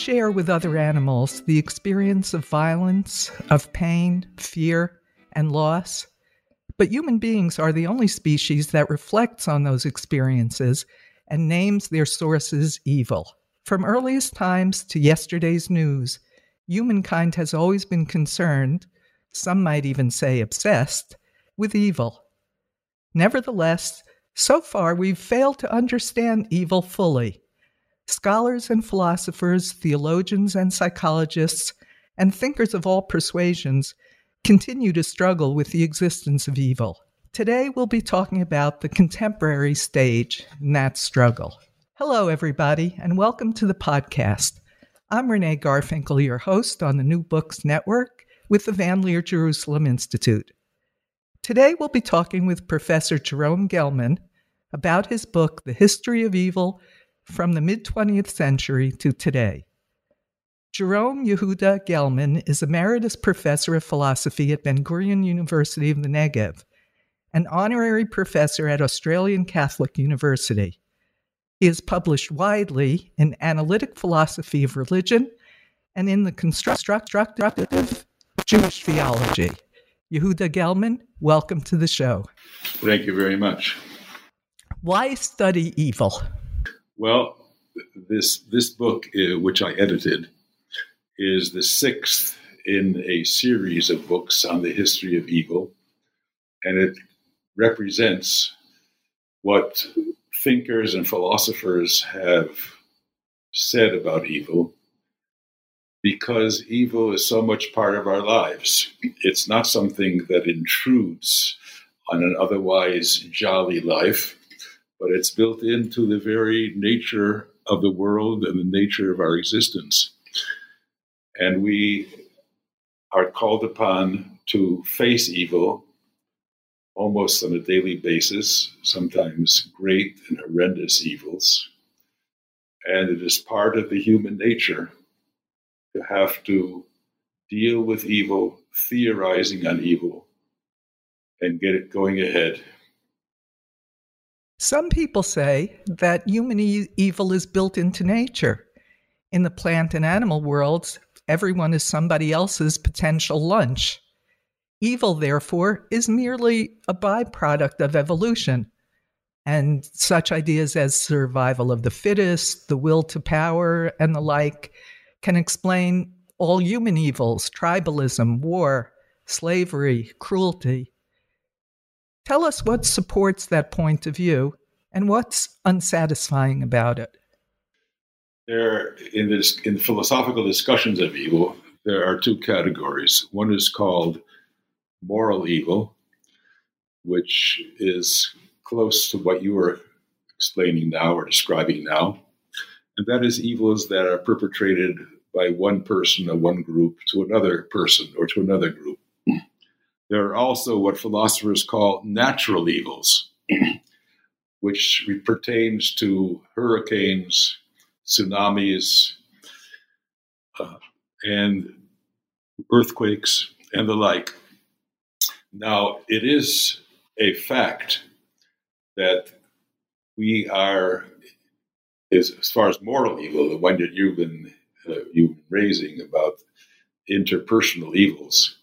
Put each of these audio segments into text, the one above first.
Share with other animals the experience of violence, of pain, fear, and loss. But human beings are the only species that reflects on those experiences and names their sources evil. From earliest times to yesterday's news, humankind has always been concerned, some might even say obsessed, with evil. Nevertheless, so far we've failed to understand evil fully. Scholars and philosophers, theologians and psychologists, and thinkers of all persuasions continue to struggle with the existence of evil. Today, we'll be talking about the contemporary stage in that struggle. Hello, everybody, and welcome to the podcast. I'm Renee Garfinkel, your host on the New Books Network with the Van Leer Jerusalem Institute. Today, we'll be talking with Professor Jerome Gellman about his book, The History of Evil from the mid 20th century to today. Jerome Yehuda Gellman is emeritus professor of philosophy at Ben Gurion University of the Negev, an honorary professor at Australian Catholic University. He has published widely in analytic philosophy of religion and in the constructive Jewish theology. Yehuda Gellman, welcome to the show. Thank you very much. Why study evil? Well, this this book, uh, which I edited, is the sixth in a series of books on the history of evil, and it represents what thinkers and philosophers have said about evil because evil is so much part of our lives. It's not something that intrudes on an otherwise jolly life but it's built into the very nature of the world and the nature of our existence. And we are called upon to face evil almost on a daily basis, sometimes great and horrendous evils. And it is part of the human nature to have to deal with evil, theorizing on evil, and get it going ahead some people say that human e- evil is built into nature. In the plant and animal worlds, everyone is somebody else's potential lunch. Evil, therefore, is merely a byproduct of evolution. And such ideas as survival of the fittest, the will to power, and the like can explain all human evils tribalism, war, slavery, cruelty. Tell us what supports that point of view and what's unsatisfying about it. There, in, this, in philosophical discussions of evil, there are two categories. One is called moral evil, which is close to what you were explaining now or describing now. And that is evils that are perpetrated by one person or one group to another person or to another group. There are also what philosophers call natural evils, which pertains to hurricanes, tsunamis, uh, and earthquakes and the like. Now, it is a fact that we are, as, as far as moral evil, the one that you've been, uh, you've been raising about interpersonal evils,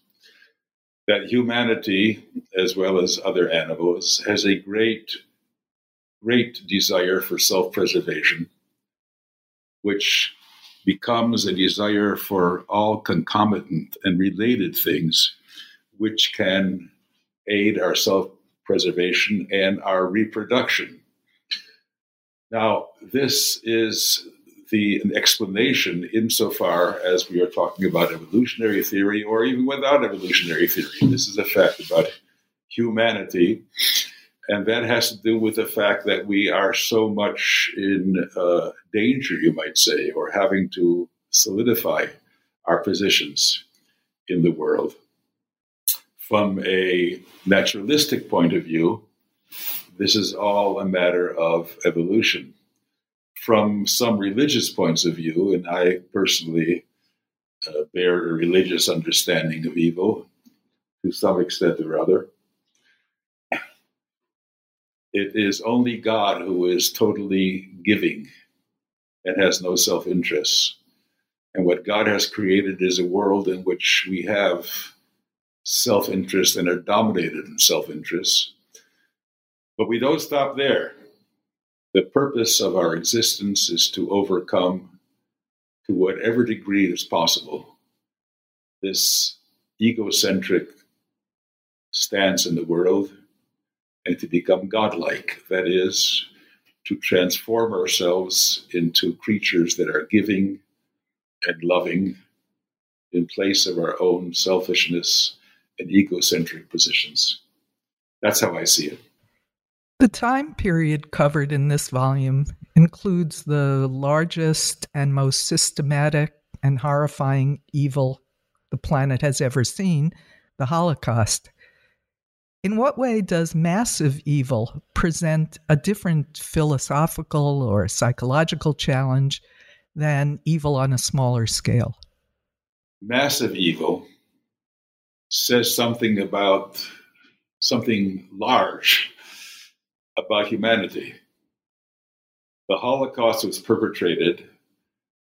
that humanity, as well as other animals, has a great, great desire for self preservation, which becomes a desire for all concomitant and related things which can aid our self preservation and our reproduction. Now, this is the explanation insofar as we are talking about evolutionary theory or even without evolutionary theory. This is a fact about humanity And that has to do with the fact that we are so much in uh, danger, you might say, or having to solidify our positions in the world. From a naturalistic point of view, this is all a matter of evolution. From some religious points of view, and I personally uh, bear a religious understanding of evil to some extent or other, it is only God who is totally giving and has no self interest. And what God has created is a world in which we have self interest and are dominated in self interest. But we don't stop there. The purpose of our existence is to overcome, to whatever degree is possible, this egocentric stance in the world and to become godlike. That is, to transform ourselves into creatures that are giving and loving in place of our own selfishness and egocentric positions. That's how I see it. The time period covered in this volume includes the largest and most systematic and horrifying evil the planet has ever seen the Holocaust. In what way does massive evil present a different philosophical or psychological challenge than evil on a smaller scale? Massive evil says something about something large about humanity. The Holocaust was perpetrated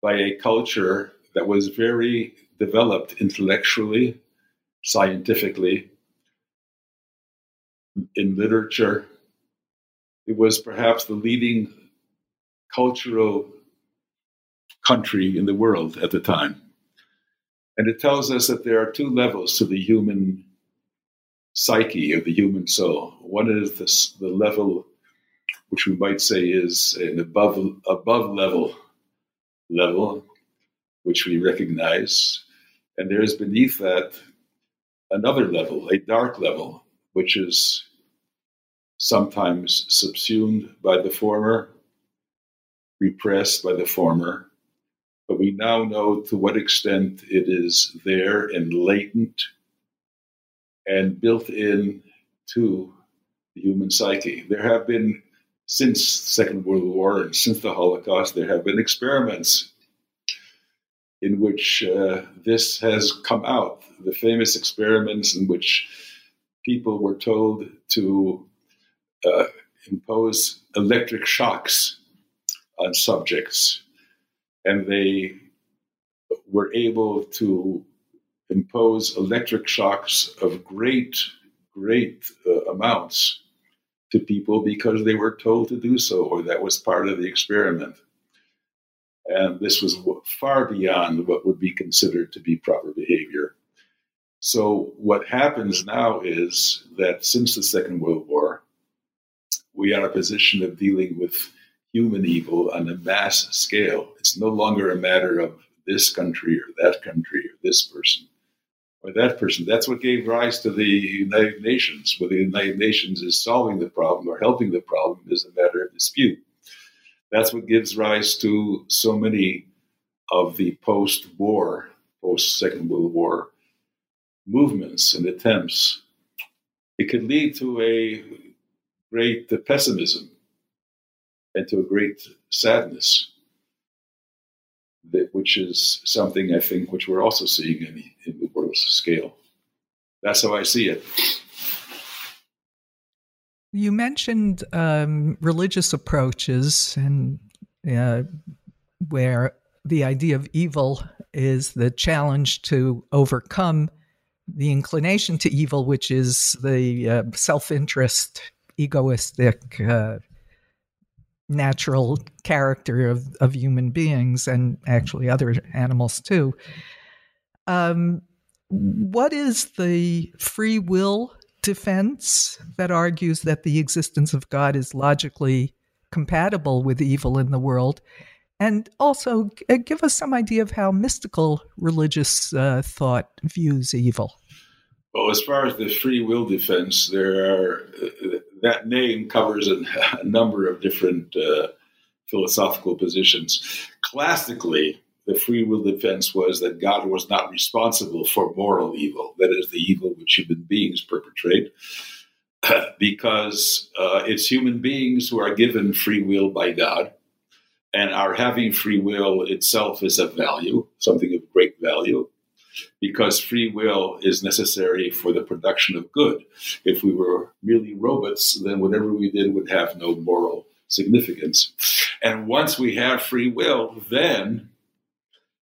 by a culture that was very developed intellectually, scientifically, in literature. It was perhaps the leading cultural country in the world at the time. And it tells us that there are two levels to the human psyche of the human soul. One is this, the level which we might say is an above above level level, which we recognize, and there is beneath that another level, a dark level, which is sometimes subsumed by the former, repressed by the former. But we now know to what extent it is there and latent and built in to the human psyche. There have been, since Second World War and since the Holocaust, there have been experiments in which uh, this has come out. The famous experiments in which people were told to uh, impose electric shocks on subjects, and they were able to impose electric shocks of great, great uh, amounts to people because they were told to do so, or that was part of the experiment. And this was far beyond what would be considered to be proper behavior. So, what happens now is that since the Second World War, we are in a position of dealing with human evil on a mass scale. It's no longer a matter of this country or that country or this person or that person. That's what gave rise to the United Nations. Whether the United Nations is solving the problem or helping the problem is a matter of dispute. That's what gives rise to so many of the post war, post Second World War movements and attempts. It could lead to a great pessimism and to a great sadness, that, which is something I think which we're also seeing in, in the world's scale. That's how I see it. You mentioned um, religious approaches and uh, where the idea of evil is the challenge to overcome the inclination to evil, which is the uh, self interest, egoistic, uh, natural character of, of human beings and actually other animals too. Um, what is the free will defense that argues that the existence of God is logically compatible with evil in the world? And also, uh, give us some idea of how mystical religious uh, thought views evil. Well, as far as the free will defense, there are that name covers a, a number of different uh, philosophical positions. Classically, the free will defense was that God was not responsible for moral evil, that is, the evil which human beings perpetrate, because uh, it's human beings who are given free will by God. And our having free will itself is of value, something of great value because free will is necessary for the production of good. If we were merely robots, then whatever we did would have no moral significance. And once we have free will, then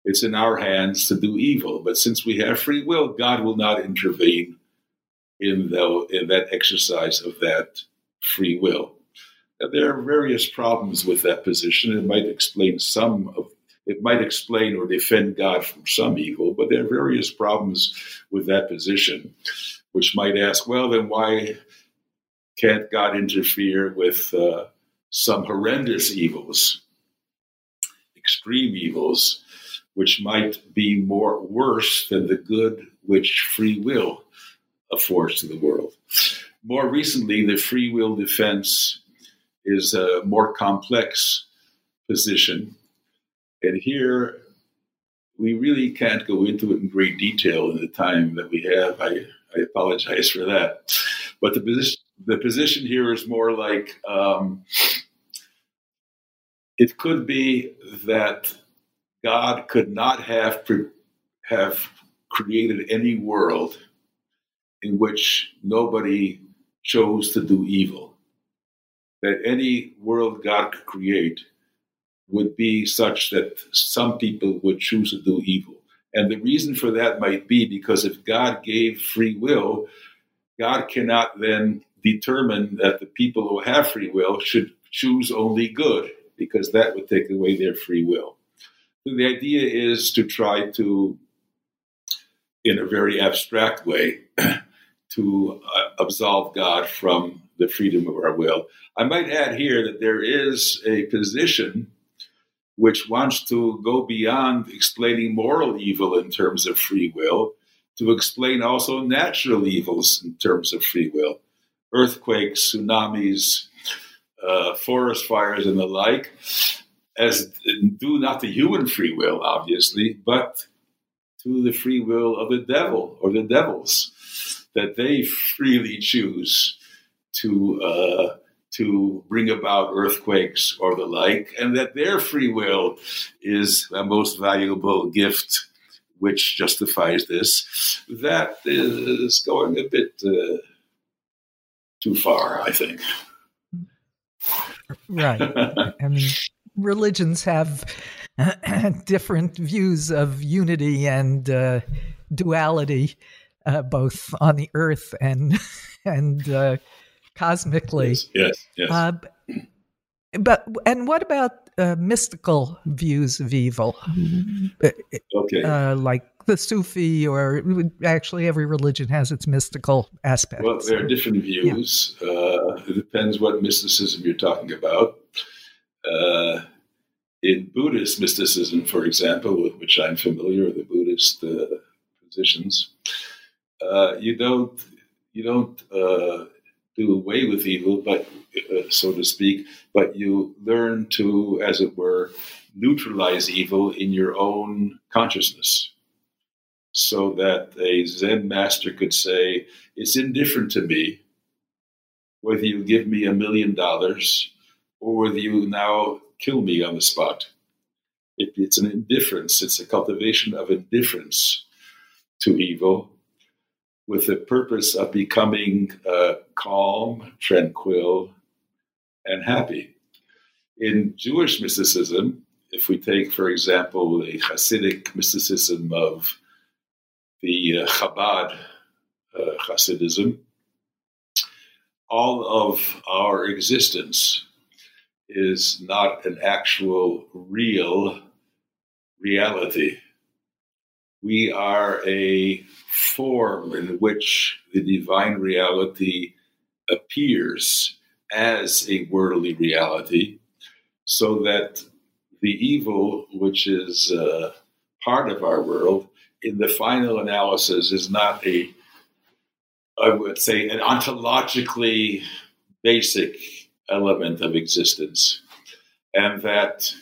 it's in our hands to do evil. But since we have free will, God will not intervene in, the, in that exercise of that free will. Now, there are various problems with that position. It might explain some of it might explain or defend God from some evil, but there are various problems with that position, which might ask, well, then why can't God interfere with uh, some horrendous evils, extreme evils, which might be more worse than the good which free will affords to the world? More recently, the free will defense is a more complex position and here, we really can't go into it in great detail in the time that we have. I, I apologize for that. But the position, the position here is more like um, it could be that God could not have pre- have created any world in which nobody chose to do evil. That any world God could create would be such that some people would choose to do evil. And the reason for that might be because if God gave free will, God cannot then determine that the people who have free will should choose only good, because that would take away their free will. So the idea is to try to, in a very abstract way, to uh, absolve God from the freedom of our will. I might add here that there is a position which wants to go beyond explaining moral evil in terms of free will to explain also natural evils in terms of free will. Earthquakes, tsunamis, uh, forest fires, and the like, as due not to human free will, obviously, but to the free will of the devil or the devils, that they freely choose to uh, to bring about earthquakes or the like, and that their free will is the most valuable gift which justifies this. That is going a bit uh, too far, I think. Right. I mean, religions have different views of unity and uh, duality, uh, both on the earth and and uh, cosmically. Yes, yes. yes. Uh, but and what about uh, mystical views of evil? Okay. Uh, like the Sufi, or actually every religion has its mystical aspects. Well, there are different views. Yeah. Uh, it depends what mysticism you're talking about. Uh, in Buddhist mysticism, for example, with which I'm familiar, the Buddhist uh, positions, uh, you don't you don't do away with evil, but uh, so to speak, but you learn to, as it were, neutralize evil in your own consciousness. So that a Zen master could say, It's indifferent to me whether you give me a million dollars or whether you now kill me on the spot. It, it's an indifference, it's a cultivation of indifference to evil with the purpose of becoming uh, calm, tranquil, and happy. In Jewish mysticism, if we take, for example, the Hasidic mysticism of the uh, Chabad uh, Hasidism, all of our existence is not an actual real reality. We are a form in which the divine reality appears as a worldly reality, so that the evil, which is uh, part of our world, in the final analysis is not a, I would say, an ontologically basic element of existence. And that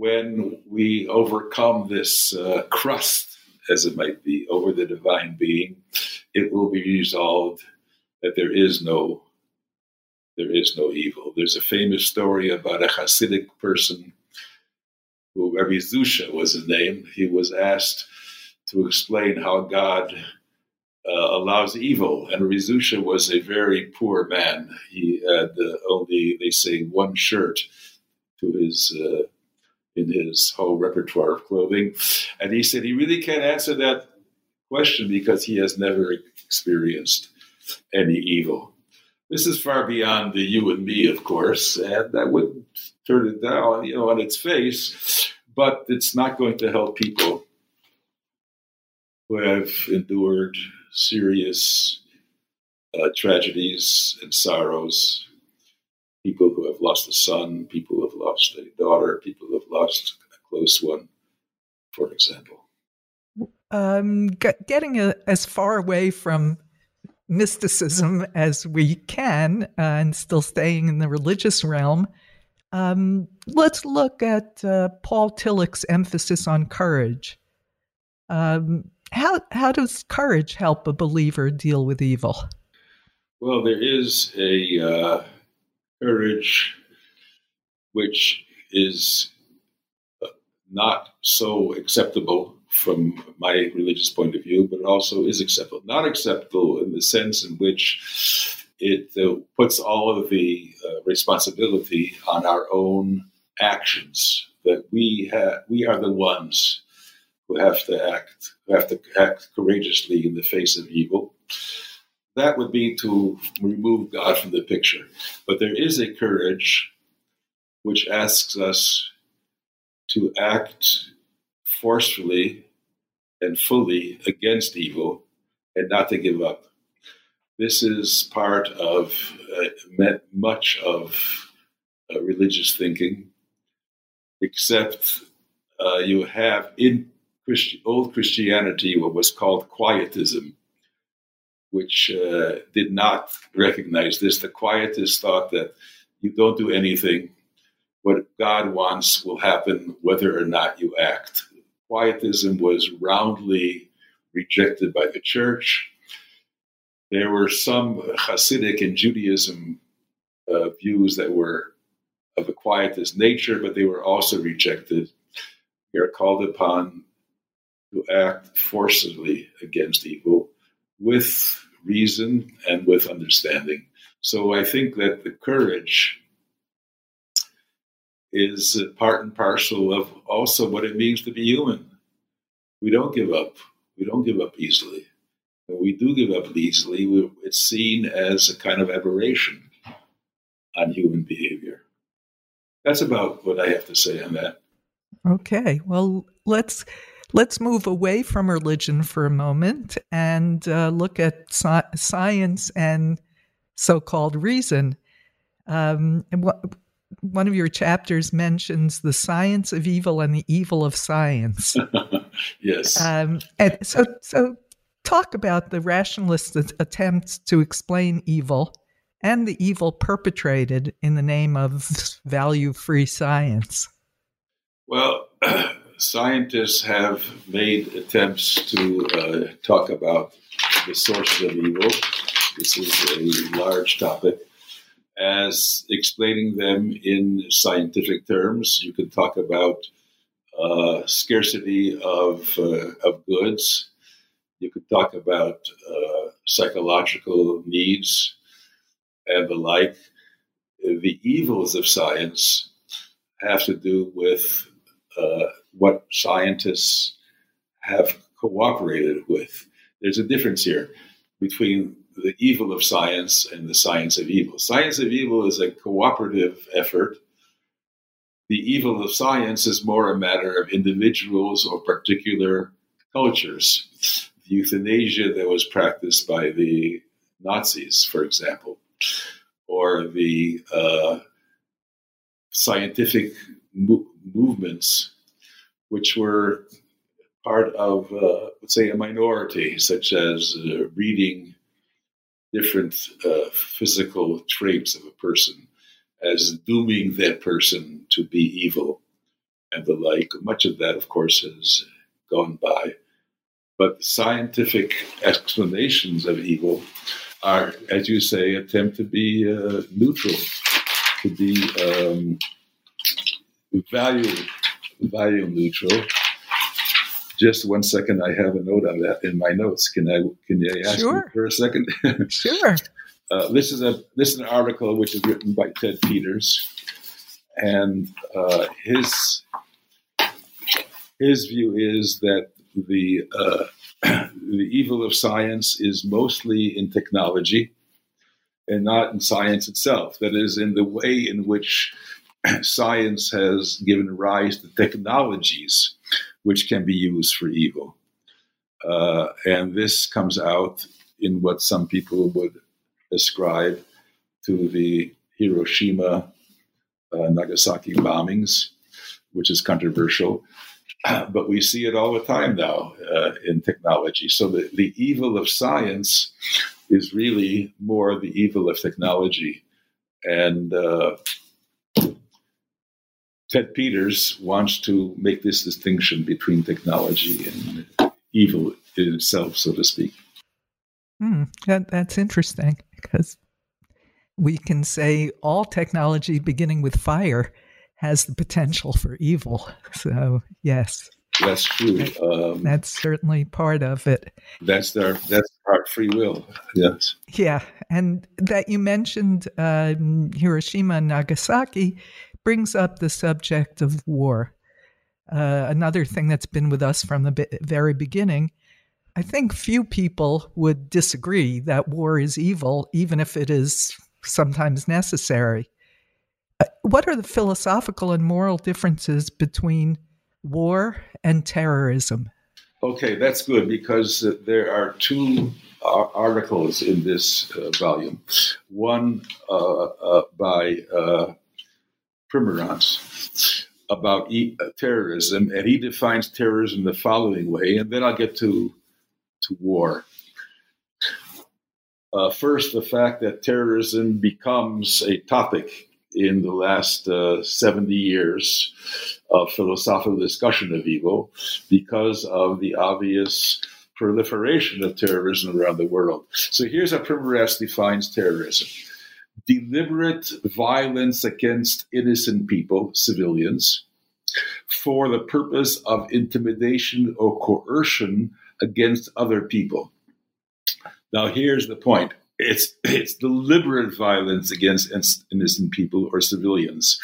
when we overcome this uh, crust, as it might be, over the divine being, it will be resolved that there is no there is no evil. There's a famous story about a Hasidic person who Rabbi Zusha was his name. He was asked to explain how God uh, allows evil, and Rabbi Zusha was a very poor man. He had uh, only, they say, one shirt to his uh, in his whole repertoire of clothing, and he said he really can't answer that question because he has never experienced any evil. This is far beyond the you and me, of course, and I wouldn't turn it down, you know, on its face. But it's not going to help people who have endured serious uh, tragedies and sorrows. Have lost a son, people have lost a daughter, people have lost a close one, for example. Um, getting a, as far away from mysticism as we can uh, and still staying in the religious realm, um, let's look at uh, Paul Tillich's emphasis on courage. Um, how, how does courage help a believer deal with evil? Well, there is a uh, courage which is uh, not so acceptable from my religious point of view, but it also is acceptable. Not acceptable in the sense in which it uh, puts all of the uh, responsibility on our own actions. That we have, we are the ones who have to act, who have to act courageously in the face of evil. That would be to remove God from the picture. But there is a courage which asks us to act forcefully and fully against evil and not to give up. This is part of uh, much of uh, religious thinking, except uh, you have in Christi- old Christianity what was called quietism, which uh, did not recognize this. The quietists thought that you don't do anything. What God wants will happen whether or not you act. Quietism was roundly rejected by the church. There were some Hasidic and Judaism uh, views that were of a quietist nature, but they were also rejected. We are called upon to act forcibly against evil with reason and with understanding. So I think that the courage is part and parcel of also what it means to be human. We don't give up. We don't give up easily. When we do give up easily, it's seen as a kind of aberration on human behavior. That's about what I have to say on that. Okay. Well, let's let's move away from religion for a moment and uh, look at sci- science and so-called reason. Um, what, one of your chapters mentions the science of evil and the evil of science. yes. Um, and so, so talk about the rationalist attempts to explain evil and the evil perpetrated in the name of value-free science. Well, scientists have made attempts to uh, talk about the sources of evil. This is a large topic as explaining them in scientific terms. You could talk about uh, scarcity of, uh, of goods. You could talk about uh, psychological needs and the like. The evils of science have to do with uh, what scientists have cooperated with. There's a difference here between the evil of science and the science of evil. Science of evil is a cooperative effort. The evil of science is more a matter of individuals or particular cultures. The euthanasia that was practiced by the Nazis, for example, or the uh, scientific mo- movements which were part of, uh, let's say, a minority, such as uh, reading different uh, physical traits of a person as dooming that person to be evil and the like. Much of that, of course, has gone by. But scientific explanations of evil are, as you say, attempt to be uh, neutral, to be um, value value neutral. Just one second, I have a note on that in my notes. Can I can I ask sure. you for a second? sure. Uh, this is a this is an article which is written by Ted Peters, and uh, his his view is that the uh, the evil of science is mostly in technology and not in science itself. That is, in the way in which science has given rise to technologies which can be used for evil. Uh, and this comes out in what some people would ascribe to the Hiroshima uh, Nagasaki bombings, which is controversial. But we see it all the time now uh, in technology. So the, the evil of science is really more the evil of technology. And uh, Ted Peters wants to make this distinction between technology and evil in itself, so to speak. Hmm, that, that's interesting because we can say all technology beginning with fire has the potential for evil. So, yes. That's true. Um, that's certainly part of it. That's their that's our free will. Yes. Yeah, and that you mentioned uh, Hiroshima and Nagasaki brings up the subject of war. Uh, another thing that's been with us from the very beginning. I think few people would disagree that war is evil, even if it is sometimes necessary. Uh, what are the philosophical and moral differences between war and terrorism? Okay, that's good because uh, there are two uh, articles in this uh, volume. One by Primoratz about e- uh, terrorism, and he defines terrorism the following way, and then I'll get to to war. Uh, first, the fact that terrorism becomes a topic in the last uh, 70 years of philosophical discussion of evil because of the obvious proliferation of terrorism around the world. So here's how Primoratz defines terrorism deliberate violence against innocent people, civilians, for the purpose of intimidation or coercion against other people. Now, here's the point it's, it's deliberate violence against innocent people or civilians.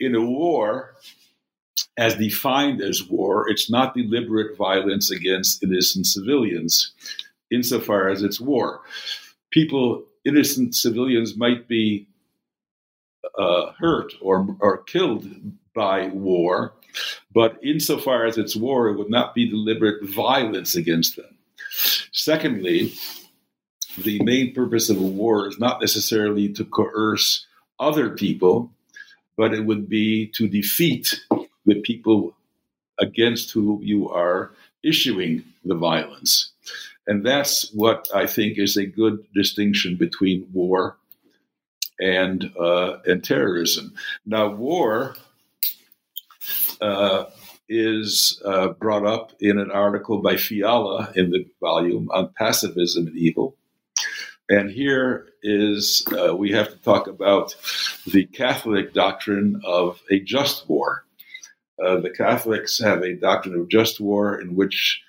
In a war, as defined as war, it's not deliberate violence against innocent civilians insofar as it's war. People innocent civilians might be uh, hurt or, or killed by war, but insofar as it's war, it would not be deliberate violence against them. Secondly, the main purpose of a war is not necessarily to coerce other people, but it would be to defeat the people against whom you are issuing the violence. And that's what I think is a good distinction between war and uh, and terrorism. Now, war uh, is uh, brought up in an article by Fiala in the volume on pacifism and evil. And here is uh, we have to talk about the Catholic doctrine of a just war. Uh, the Catholics have a doctrine of just war in which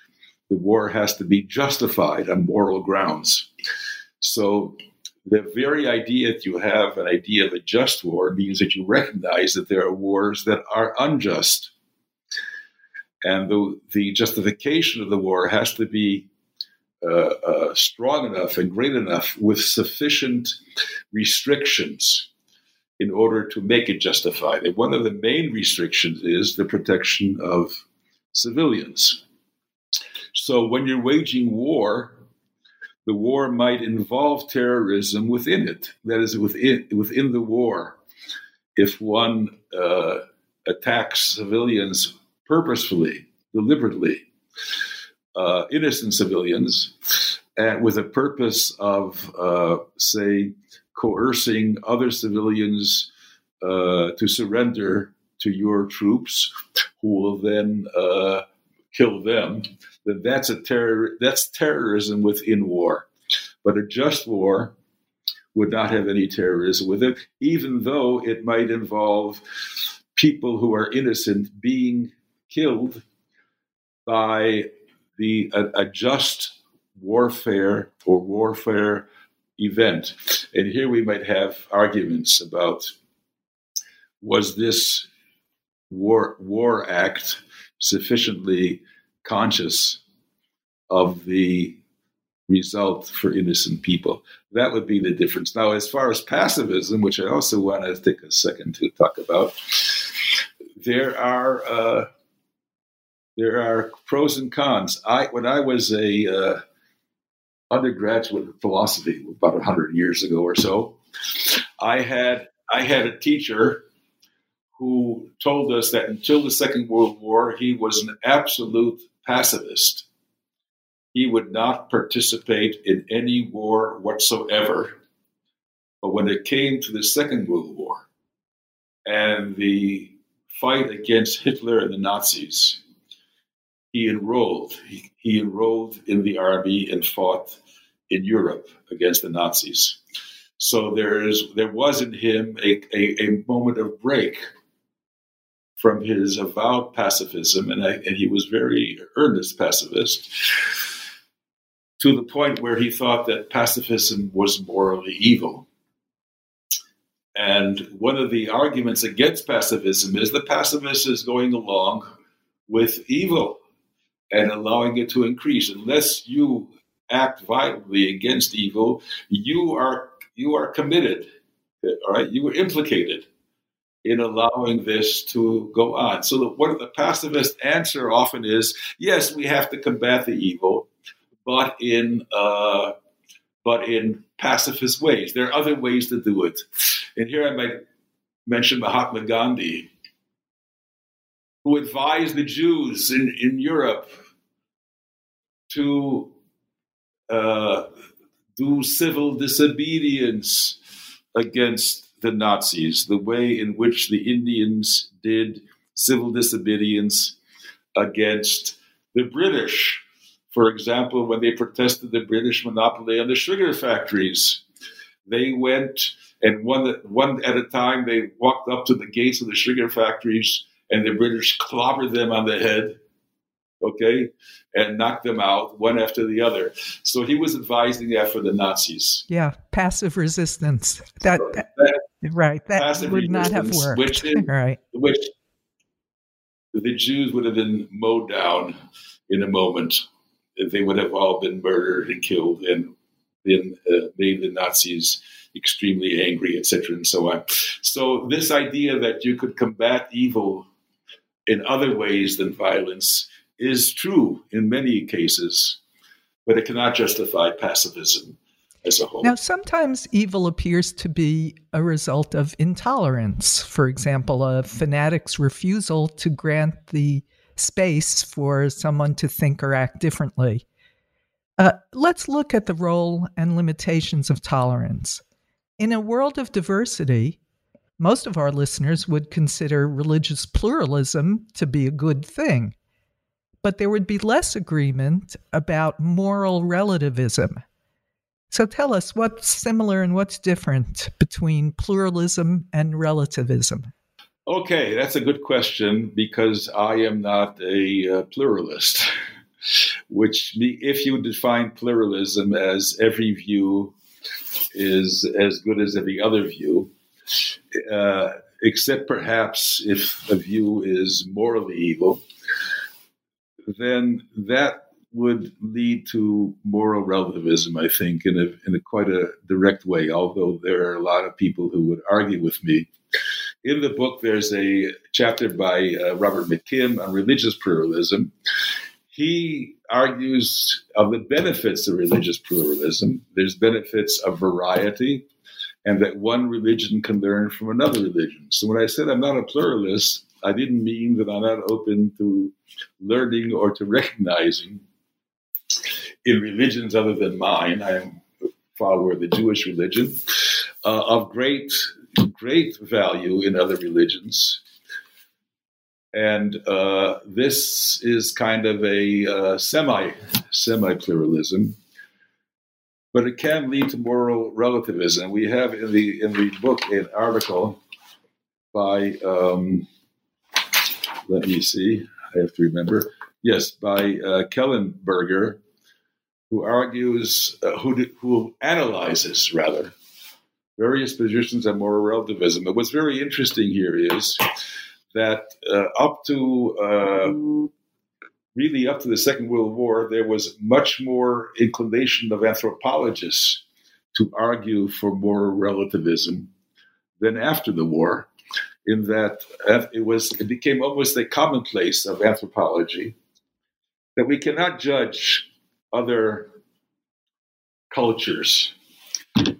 the war has to be justified on moral grounds. So the very idea that you have an idea of a just war means that you recognize that there are wars that are unjust. And the, the justification of the war has to be uh, uh, strong enough and great enough with sufficient restrictions in order to make it justified. And one of the main restrictions is the protection of civilians. So when you're waging war, the war might involve terrorism within it. That is, within within the war, if one uh, attacks civilians purposefully, deliberately, uh, innocent civilians, with a purpose of, uh, say, coercing other civilians uh, to surrender to your troops, who will then uh, kill them, then that's a terror. That's terrorism within war. But a just war would not have any terrorism with it, even though it might involve people who are innocent being killed by the a, a just warfare or warfare event. And here we might have arguments about was this war war act sufficiently conscious of the result for innocent people. That would be the difference. Now, as far as pacifism, which I also want to take a second to talk about, there are uh, there are pros and cons. I when I was a uh, undergraduate in philosophy about hundred years ago or so, I had I had a teacher who told us that until the Second World War, he was an absolute pacifist. He would not participate in any war whatsoever. But when it came to the Second World War and the fight against Hitler and the Nazis, he enrolled. He, he enrolled in the army and fought in Europe against the Nazis. So there is there was in him a, a, a moment of break from his avowed pacifism, and, I, and he was very earnest pacifist, to the point where he thought that pacifism was morally evil. And one of the arguments against pacifism is the pacifist is going along with evil and allowing it to increase. Unless you act violently against evil, you are you are committed. All right, you were implicated in allowing this to go on. So the, what the pacifist answer often is, yes, we have to combat the evil, but in uh, but in pacifist ways. There are other ways to do it. And here I might mention Mahatma Gandhi, who advised the Jews in, in Europe to uh, do civil disobedience against the Nazis, the way in which the Indians did civil disobedience against the British. For example, when they protested the British monopoly on the sugar factories, they went and one, one at a time they walked up to the gates of the sugar factories and the British clobbered them on the head, okay, and knocked them out one after the other. So he was advising that for the Nazis. Yeah, passive resistance. That, that right, that would not have worked. Which, right. which the Jews would have been mowed down in a moment. They would have all been murdered and killed and then uh, made the Nazis extremely angry, etc., and so on. So this idea that you could combat evil in other ways than violence is true in many cases, but it cannot justify pacifism as a whole. Now, sometimes evil appears to be a result of intolerance. For example, a fanatic's refusal to grant the space for someone to think or act differently. Uh, let's look at the role and limitations of tolerance. In a world of diversity, most of our listeners would consider religious pluralism to be a good thing but there would be less agreement about moral relativism. So tell us what's similar and what's different between pluralism and relativism. Okay, that's a good question because I am not a uh, pluralist. Which, if you define pluralism as every view is as good as every other view, uh, except perhaps if a view is morally evil, then that would lead to moral relativism, I think, in a, in a quite a direct way, although there are a lot of people who would argue with me. In the book, there's a chapter by uh, Robert McKim on religious pluralism. He argues of the benefits of religious pluralism. There's benefits of variety, and that one religion can learn from another religion. So when I said I'm not a pluralist, I didn't mean that I'm not open to learning or to recognizing in religions other than mine. I am a follower of the Jewish religion, uh, of great, great value in other religions. And uh, this is kind of a uh, semi semi pluralism, but it can lead to moral relativism. We have in the in the book an article by um, let me see, I have to remember. Yes, by uh, Kellenberger, who argues, uh, who, who analyzes rather, various positions on moral relativism. But what's very interesting here is that uh, up to uh, really up to the Second World War, there was much more inclination of anthropologists to argue for moral relativism than after the war in that it was it became almost a commonplace of anthropology that we cannot judge other cultures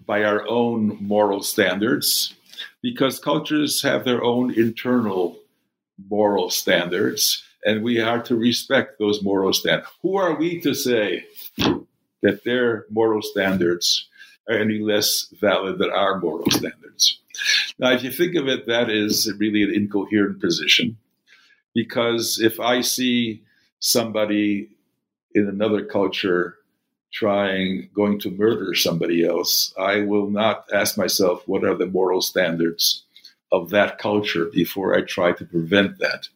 by our own moral standards because cultures have their own internal moral standards and we are to respect those moral standards. Who are we to say that their moral standards are any less valid than our moral standards? Now, if you think of it, that is really an incoherent position because if I see somebody in another culture trying, going to murder somebody else, I will not ask myself, what are the moral standards of that culture before I try to prevent that?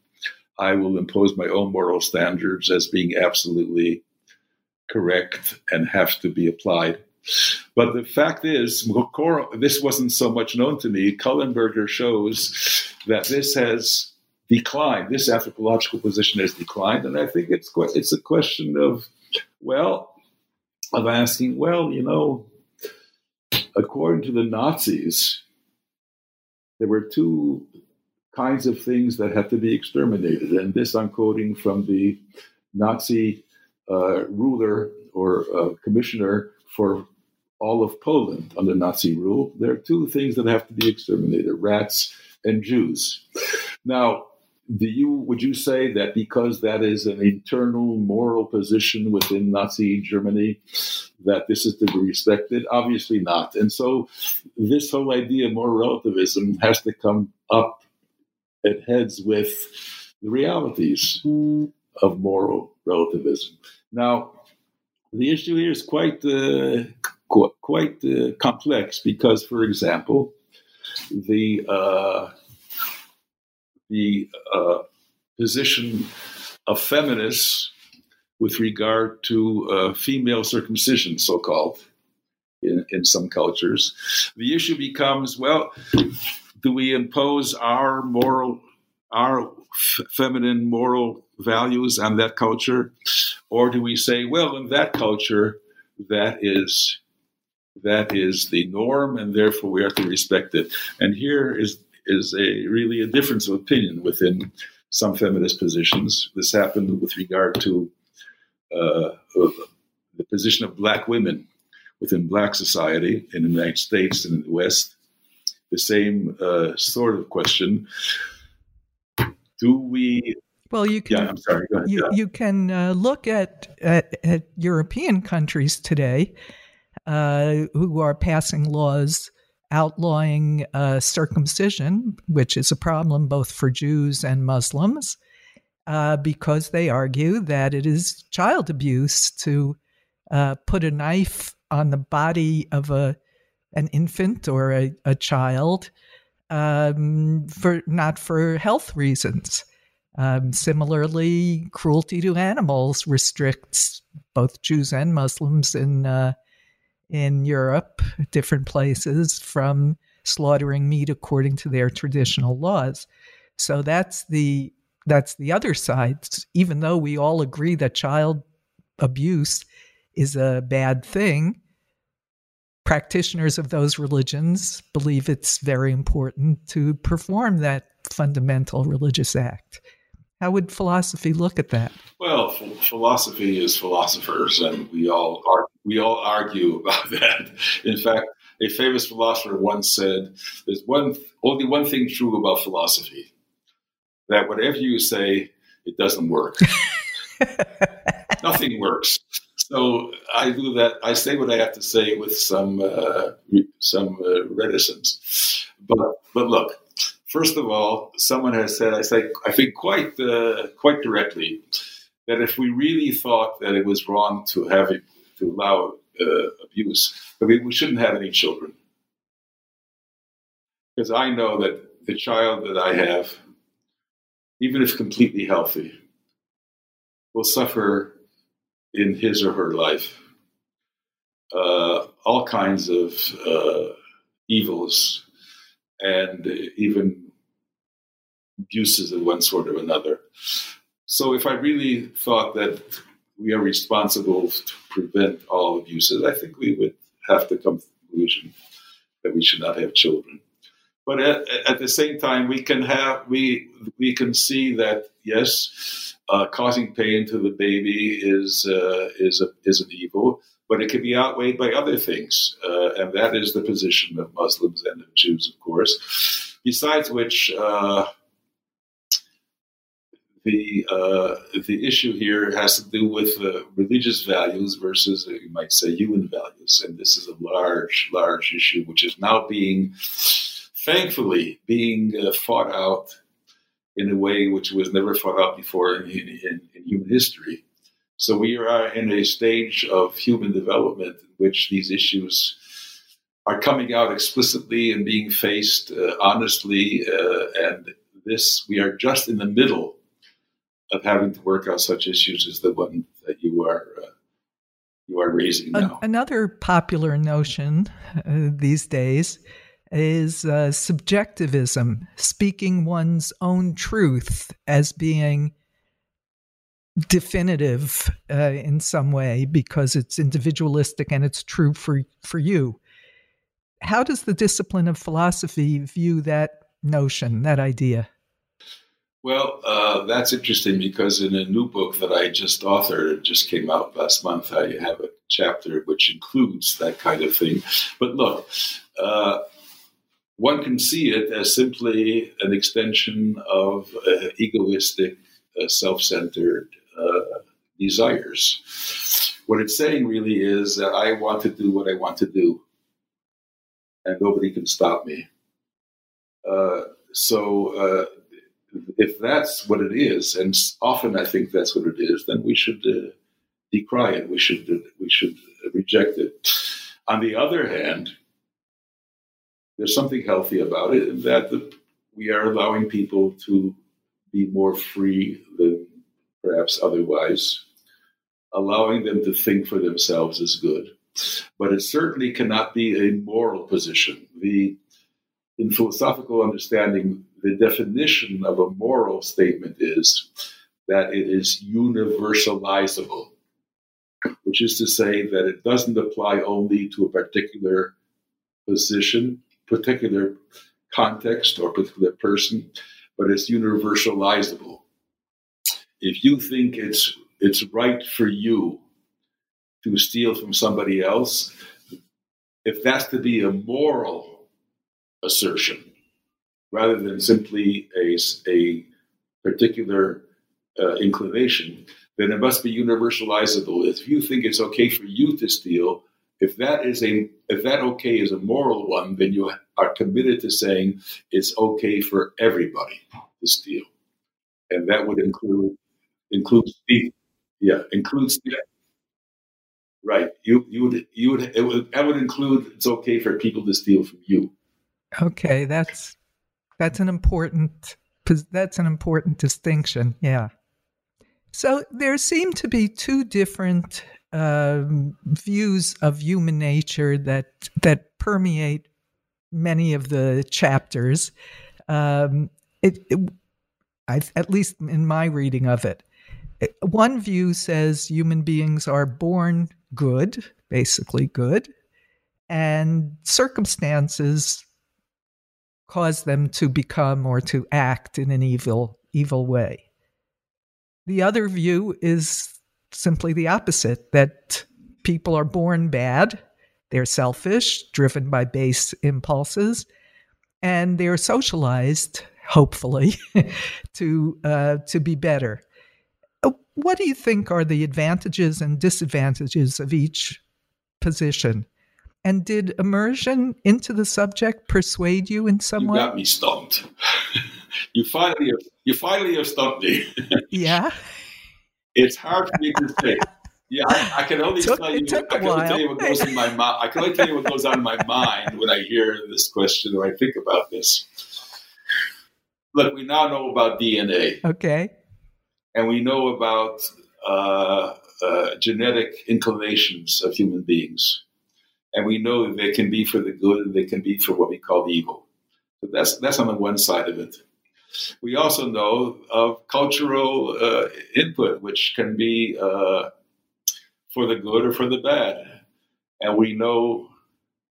I will impose my own moral standards as being absolutely correct and have to be applied but the fact is, this wasn't so much known to me. Kellenberger shows that this has declined. This anthropological position has declined, and I think it's it's a question of, well, of asking, well, you know, according to the Nazis, there were two kinds of things that had to be exterminated, and this I'm quoting from the Nazi uh, ruler or uh, commissioner for all of Poland under Nazi rule, there are two things that have to be exterminated rats and Jews. Now, do you would you say that because that is an internal moral position within Nazi Germany that this is to be respected? Obviously not. And so this whole idea of moral relativism has to come up at heads with the realities of moral relativism. Now, the issue here is quite uh, qu- quite uh, complex because, for example, the uh, the uh, position of feminists with regard to uh, female circumcision, so called, in, in some cultures, the issue becomes: well, do we impose our moral, our f- feminine moral values on that culture? Or do we say, well, in that culture, that is that is the norm, and therefore we have to respect it. And here is is a really a difference of opinion within some feminist positions. This happened with regard to uh, the position of black women within black society in the United States and in the West. The same uh, sort of question: Do we well, you can. Yeah, I'm sorry. You, yeah. you can uh, look at, at, at European countries today uh, who are passing laws outlawing uh, circumcision, which is a problem both for Jews and Muslims, uh, because they argue that it is child abuse to uh, put a knife on the body of a an infant or a, a child um, for not for health reasons. Um, similarly, cruelty to animals restricts both Jews and Muslims in uh, in Europe, different places, from slaughtering meat according to their traditional laws. So that's the that's the other side. Even though we all agree that child abuse is a bad thing, practitioners of those religions believe it's very important to perform that fundamental religious act. How would philosophy look at that? Well, philosophy is philosophers, and we all are, we all argue about that. In fact, a famous philosopher once said, "There's one only one thing true about philosophy: that whatever you say, it doesn't work. Nothing works." so I do that. I say what I have to say with some uh, some uh, reticence. But but look, first of all, someone has said I say I think quite uh, quite directly that if we really thought that it was wrong to have it to allow uh, abuse, I mean, we shouldn't have any children because I know that the child that I have, even if completely healthy, will suffer in his or her life uh, all kinds of uh, evils and even abuses of one sort or another. So, if I really thought that we are responsible to prevent all abuses, I think we would have to come to the conclusion that we should not have children. But at, at the same time, we can have we we can see that yes, uh, causing pain to the baby is uh, is a, is an evil, but it can be outweighed by other things, uh, and that is the position of Muslims and of Jews, of course. Besides which, uh, the uh, the issue here has to do with uh, religious values versus, you might say, human values, and this is a large, large issue which is now being, thankfully, being fought out in a way which was never fought out before in, in, in, human history. So we are in a stage of human development in which these issues are coming out explicitly and being faced uh, honestly. Uh, and this, we are just in the middle of having to work out such issues as the one that you are. Uh, you are raising now. Another popular notion uh, these days is uh, subjectivism, speaking one's own truth as being definitive uh, in some way because it's individualistic and it's true for for you. How does the discipline of philosophy view that notion, that idea? Well, uh, that's interesting because in a new book that I just authored, it just came out last month, I have a chapter which includes that kind of thing. But look, uh, one can see it as simply an extension of uh, egoistic, uh, self centered uh, desires. What it's saying really is that I want to do what I want to do, and nobody can stop me. Uh, so, if that's what it is, and often I think that's what it is, then we should uh, decry it. We should we should reject it. On the other hand, there's something healthy about it in that the, we are allowing people to be more free than perhaps otherwise. Allowing them to think for themselves is good, but it certainly cannot be a moral position. The in philosophical understanding, the definition of a moral statement is that it is universalizable, which is to say that it doesn't apply only to a particular position particular context or particular person, but it's universalizable. If you think it's it's right for you to steal from somebody else, if that's to be a moral assertion rather than simply a, a particular uh, inclination, then it must be universalizable. If you think it's okay for you to steal, if that is a if that okay is a moral one, then you are committed to saying it's okay for everybody to steal, and that would include include yeah include right. You you would you would it would that would include it's okay for people to steal from you. Okay, that's that's an important that's an important distinction. Yeah. So there seem to be two different um, views of human nature that that permeate many of the chapters. Um, it, it at least in my reading of it, one view says human beings are born good, basically good, and circumstances cause them to become or to act in an evil evil way. The other view is simply the opposite that people are born bad, they're selfish, driven by base impulses, and they're socialized, hopefully, to uh, to be better. Uh, what do you think are the advantages and disadvantages of each position? And did immersion into the subject persuade you in some you way? You got me stumped. you finally, you finally have stumped me. yeah. It's hard for me to say. Yeah, I, I can only took, tell you. I can only tell you what goes in my mind. I can only tell you what goes on in my mind when I hear this question or I think about this. Look, we now know about DNA. Okay. And we know about uh, uh, genetic inclinations of human beings. And we know they can be for the good they can be for what we call the evil. So that's, that's on the one side of it. We also know of cultural uh, input, which can be uh, for the good or for the bad. And we know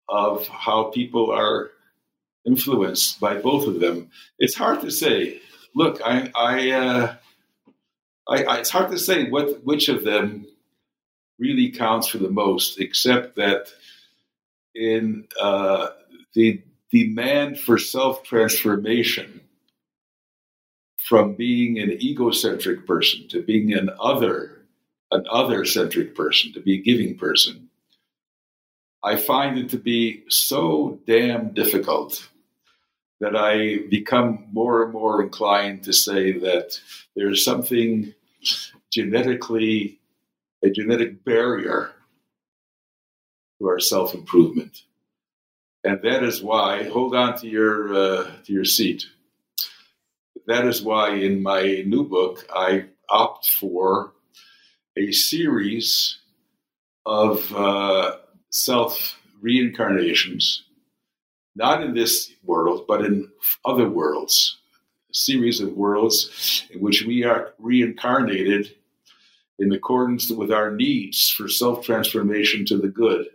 of how people are influenced by both of them. It's hard to say. Look, I, I, uh, I, I, it's hard to say what which of them really counts for the most, except that in uh, the demand for self transformation from being an egocentric person to being an other an other centric person to be a giving person i find it to be so damn difficult that i become more and more inclined to say that there's something genetically a genetic barrier to our self improvement and that is why hold on to your uh, to your seat. That is why in my new book I opt for a series of uh, self reincarnations, not in this world, but in other worlds, a series of worlds in which we are reincarnated in accordance with our needs for self transformation to the good.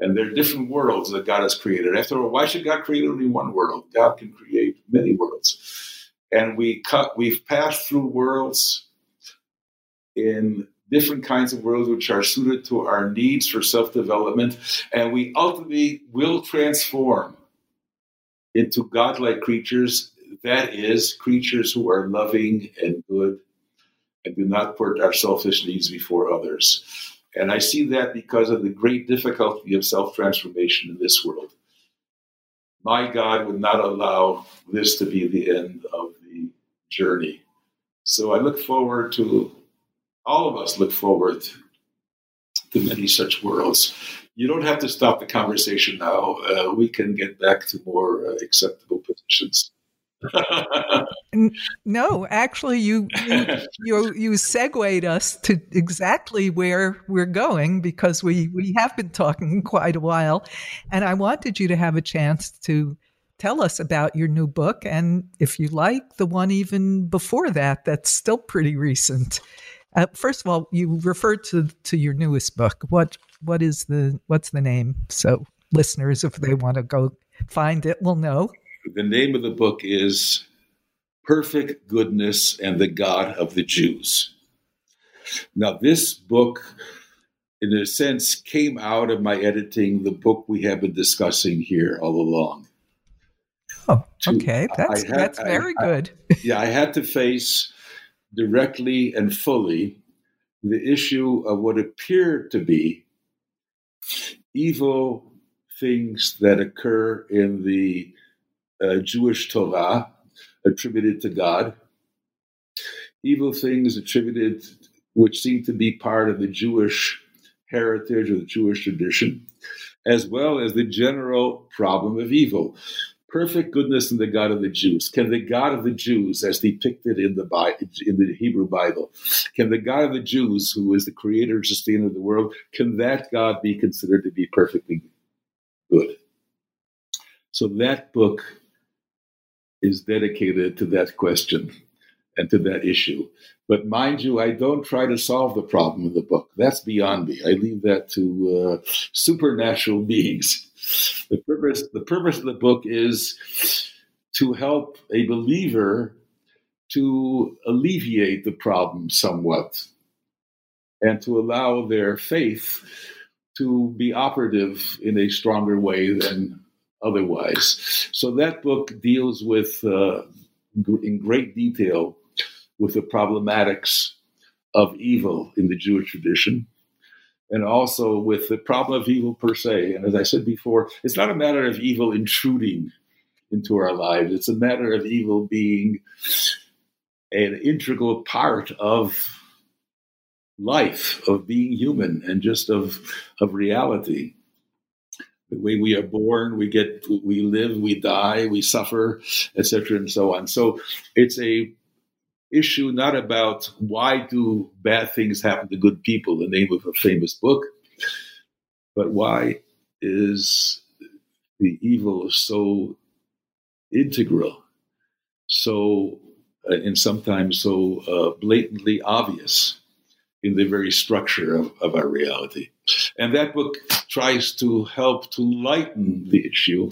And there are different worlds that God has created. After all, why should God create only one world? God can create many worlds and we cut we've passed through worlds in different kinds of worlds which are suited to our needs for self-development and we ultimately will transform into godlike creatures that is creatures who are loving and good and do not put our selfish needs before others and i see that because of the great difficulty of self-transformation in this world my god would not allow this to be the end of the journey. So I look forward to, all of us look forward to many such worlds. You don't have to stop the conversation now. Uh, we can get back to more uh, acceptable positions. no, actually, you, you you you segued us to exactly where we're going because we we have been talking quite a while, and I wanted you to have a chance to tell us about your new book and if you like the one even before that that's still pretty recent. Uh, first of all you referred to to your newest book. What what is the what's the name? So listeners if they want to go find it will know the name of the book is perfect goodness and the god of the jews now this book in a sense came out of my editing the book we have been discussing here all along Oh, okay. That's had, that's very I, good. I, yeah, I had to face directly and fully the issue of what appeared to be evil things that occur in the uh, Jewish Torah attributed to God, evil things attributed which seem to be part of the Jewish heritage or the Jewish tradition, as well as the general problem of evil perfect goodness in the God of the Jews? Can the God of the Jews, as depicted in the in the Hebrew Bible, can the God of the Jews, who is the creator and sustainer of the world, can that God be considered to be perfectly good? So that book is dedicated to that question and to that issue. But mind you, I don't try to solve the problem in the book. That's beyond me. I leave that to uh, supernatural beings. The purpose, the purpose of the book is to help a believer to alleviate the problem somewhat and to allow their faith to be operative in a stronger way than otherwise. So that book deals with, uh, in great detail, with the problematics of evil in the Jewish tradition, and also with the problem of evil per se. And as I said before, it's not a matter of evil intruding into our lives, it's a matter of evil being an integral part of life, of being human, and just of, of reality. The way we are born, we get, we live, we die, we suffer, etc., and so on. So it's a issue not about why do bad things happen to good people, the name of a famous book, but why is the evil so integral, so uh, and sometimes so uh, blatantly obvious in the very structure of, of our reality. And that book tries to help to lighten the issue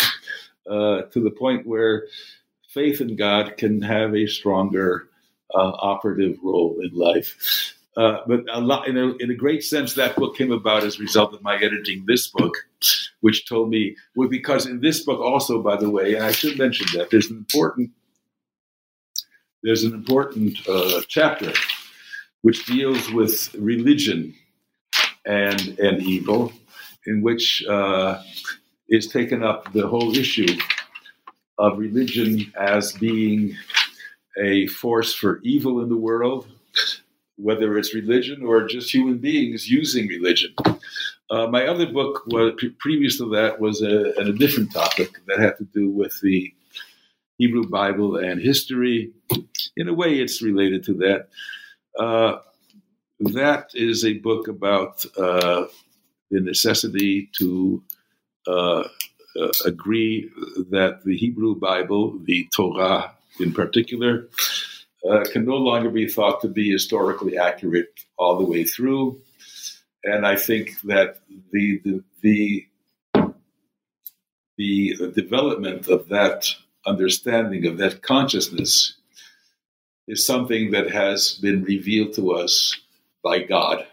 uh, to the point where faith in God can have a stronger uh, operative role in life. Uh, but a lot, in a, in a great sense, that book came about as a result of my editing this book, which told me, well, because in this book also, by the way, and I should mention that there's an important there's an important uh, chapter which deals with religion and and evil, in which uh, is taken up the whole issue of religion as being a force for evil in the world, whether it's religion or just human beings using religion. Uh, my other book, was, previous to that, was a, a, different topic that had to do with the Hebrew Bible and history. In a way, it's related to that. Uh, that is a book about uh, the necessity to uh, uh, agree that the Hebrew Bible, the Torah, in particular, uh, can no longer be thought to be historically accurate all the way through. And I think that the the the, the development of that understanding of that consciousness is something that has been revealed to us by God,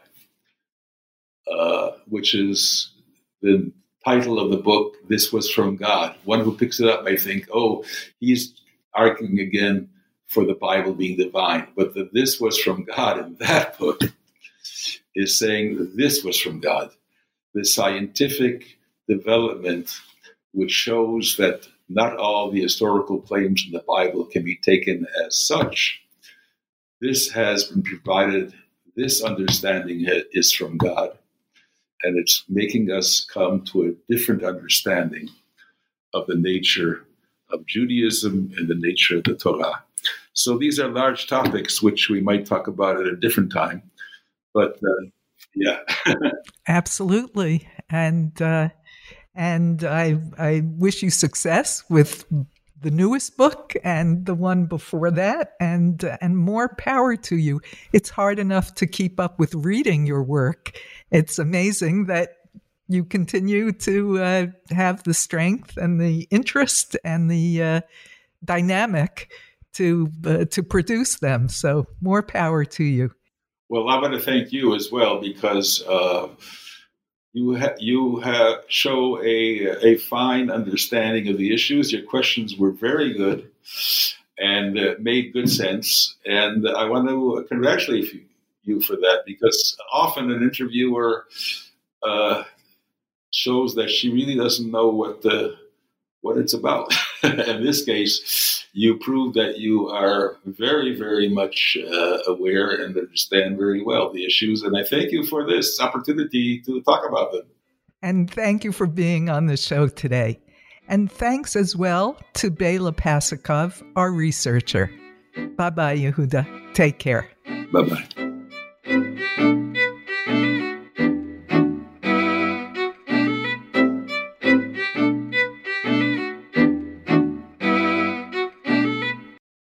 uh, which is the title of the book. This was from God. One who picks it up may think, "Oh, he's arguing again for the Bible being divine. But the this was from God in that book is saying that this was from God. The scientific development which shows that not all the historical claims in the Bible can be taken as such. This has been provided, this understanding is from God, and it's making us come to a different understanding of the nature of Judaism and the nature of the Torah. So these are large topics which we might talk about at a different time. But uh, yeah, absolutely, and uh, and I I wish you success with the newest book and the one before that and and more power to you it's hard enough to keep up with reading your work it's amazing that you continue to uh, have the strength and the interest and the uh, dynamic to uh, to produce them. So more power to you. Well, I want to thank you as well because uh, you ha- you show a a fine understanding of the issues. Your questions were very good and uh, made good sense, and I want to congratulate you for that because often an interviewer uh, shows that she really doesn't know what the what it's about. in this case, you prove that you are very, very much uh, aware and understand very well the issues. And I thank you for this opportunity to talk about them. And thank you for being on the show today. And thanks as well to Bela Pasikov, our researcher. Bye bye, Yehuda. Take care. Bye bye.